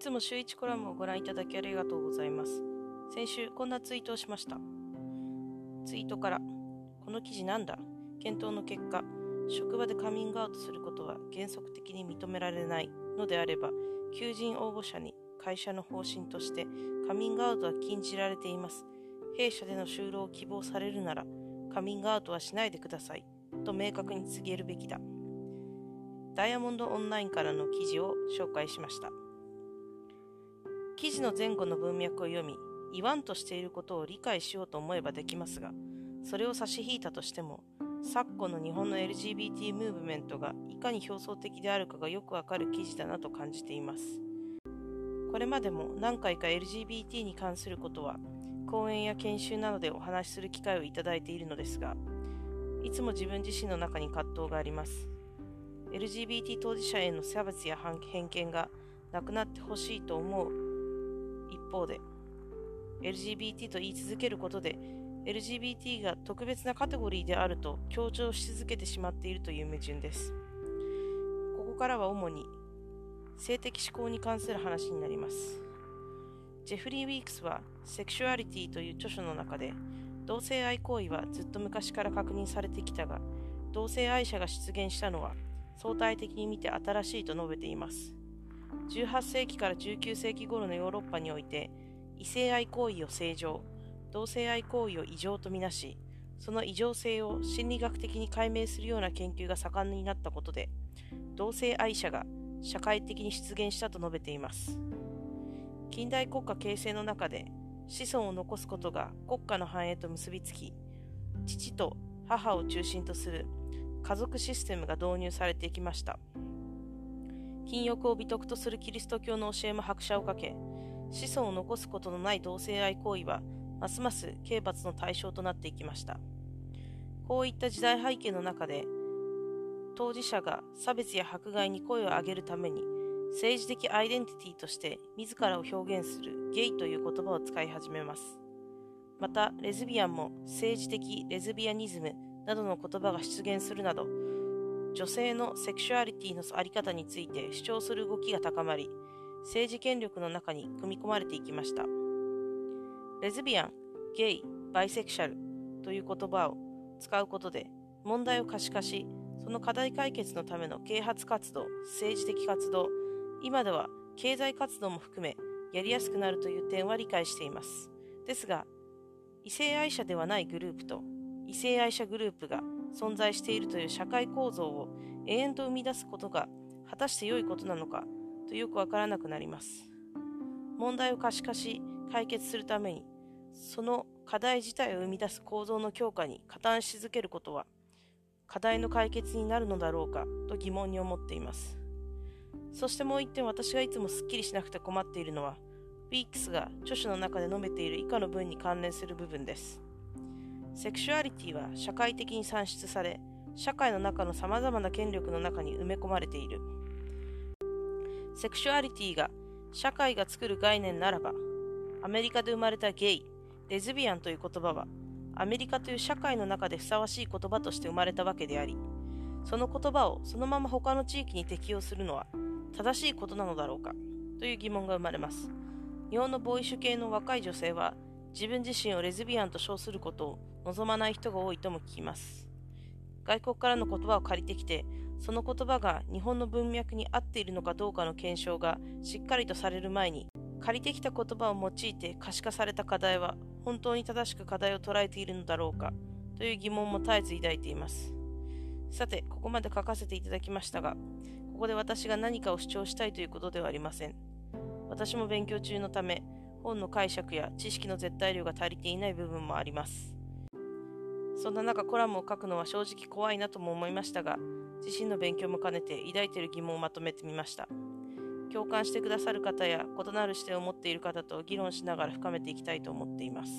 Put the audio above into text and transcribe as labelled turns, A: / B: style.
A: つも週1コラムをご覧いただきありがとうございます。先週こんなツイートをしました。ツイートから、この記事なんだ検討の結果、職場でカミングアウトすることは原則的に認められないのであれば、求人応募者に会社の方針としてカミングアウトは禁じられています。弊社での就労を希望されるなら、カミングアウトはしないでください。と明確に告げるべきだ。ダイヤモンドオンラインからの記事を紹介しました。記事の前後の文脈を読み、言わんとしていることを理解しようと思えばできますが、それを差し引いたとしても、昨今の日本の LGBT ムーブメントがいかに表層的であるかがよくわかる記事だなと感じています。これまでも何回か LGBT に関することは、講演や研修などでお話しする機会をいただいているのですが、いつも自分自身の中に葛藤があります。LGBT 当事者への差別や偏見がなくなってほしいと思う方で LGBT と言い続けることで LGBT が特別なカテゴリーであると強調し続けてしまっているという矛盾です。ここからは主に性的指向に関する話になります。ジェフリー・ウィークスはセクシュアリティという著書の中で同性愛行為はずっと昔から確認されてきたが同性愛者が出現したのは相対的に見て新しいと述べています。18世紀から19世紀頃のヨーロッパにおいて異性愛行為を正常同性愛行為を異常とみなしその異常性を心理学的に解明するような研究が盛んになったことで同性愛者が社会的に出現したと述べています。近代国家形成の中で子孫を残すことが国家の繁栄と結びつき父と母を中心とする家族システムが導入されていきました。禁欲を美徳とするキリスト教の教えも拍車をかけ子孫を残すことのない同性愛行為はますます刑罰の対象となっていきました。こういった時代背景の中で当事者が差別や迫害に声を上げるために政治的アイデンティティとして自らを表現するゲイという言葉を使い始めます。またレズビアンも政治的レズビアニズムなどの言葉が出現するなど女性のセクシュアリティの在り方について主張する動きが高まり政治権力の中に組み込まれていきました。レズビアン、ゲイ、バイセクシャルという言葉を使うことで問題を可視化しその課題解決のための啓発活動政治的活動今では経済活動も含めやりやすくなるという点は理解しています。ですが異性愛者ではないグループと異性愛者グループが存在しているという社会構造を永遠と生み出すことが果たして良いことなのかとよくわからなくなります。問題を可視化し解決するためにその課題自体を生み出す構造の強化に加担し続けることは課題の解決になるのだろうかと疑問に思っています。そしてもう一点私がいつもすっきりしなくて困っているのはウィークスが著書の中で述べている以下の文に関連する部分です。セクシュアリティは社会的に算出され、社会の中のさまざまな権力の中に埋め込まれている。セクシュアリティが社会が作る概念ならば、アメリカで生まれたゲイ、レズビアンという言葉は、アメリカという社会の中でふさわしい言葉として生まれたわけであり、その言葉をそのまま他の地域に適用するのは正しいことなのだろうかという疑問が生まれます。日本のボーイッシュ系の若い女性は自分自身をレズビアンと称することを望まない人が多いとも聞きます。外国からの言葉を借りてきて、その言葉が日本の文脈に合っているのかどうかの検証がしっかりとされる前に、借りてきた言葉を用いて可視化された課題は本当に正しく課題を捉えているのだろうかという疑問も絶えず抱いています。さて、ここまで書かせていただきましたが、ここで私が何かを主張したいということではありません。私も勉強中のため、本の解釈や知識の絶対量が足りていない部分もあります。そんな中コラムを書くのは正直怖いなとも思いましたが、自身の勉強も兼ねて抱いている疑問をまとめてみました。共感してくださる方や異なる視点を持っている方と議論しながら深めていきたいと思っています。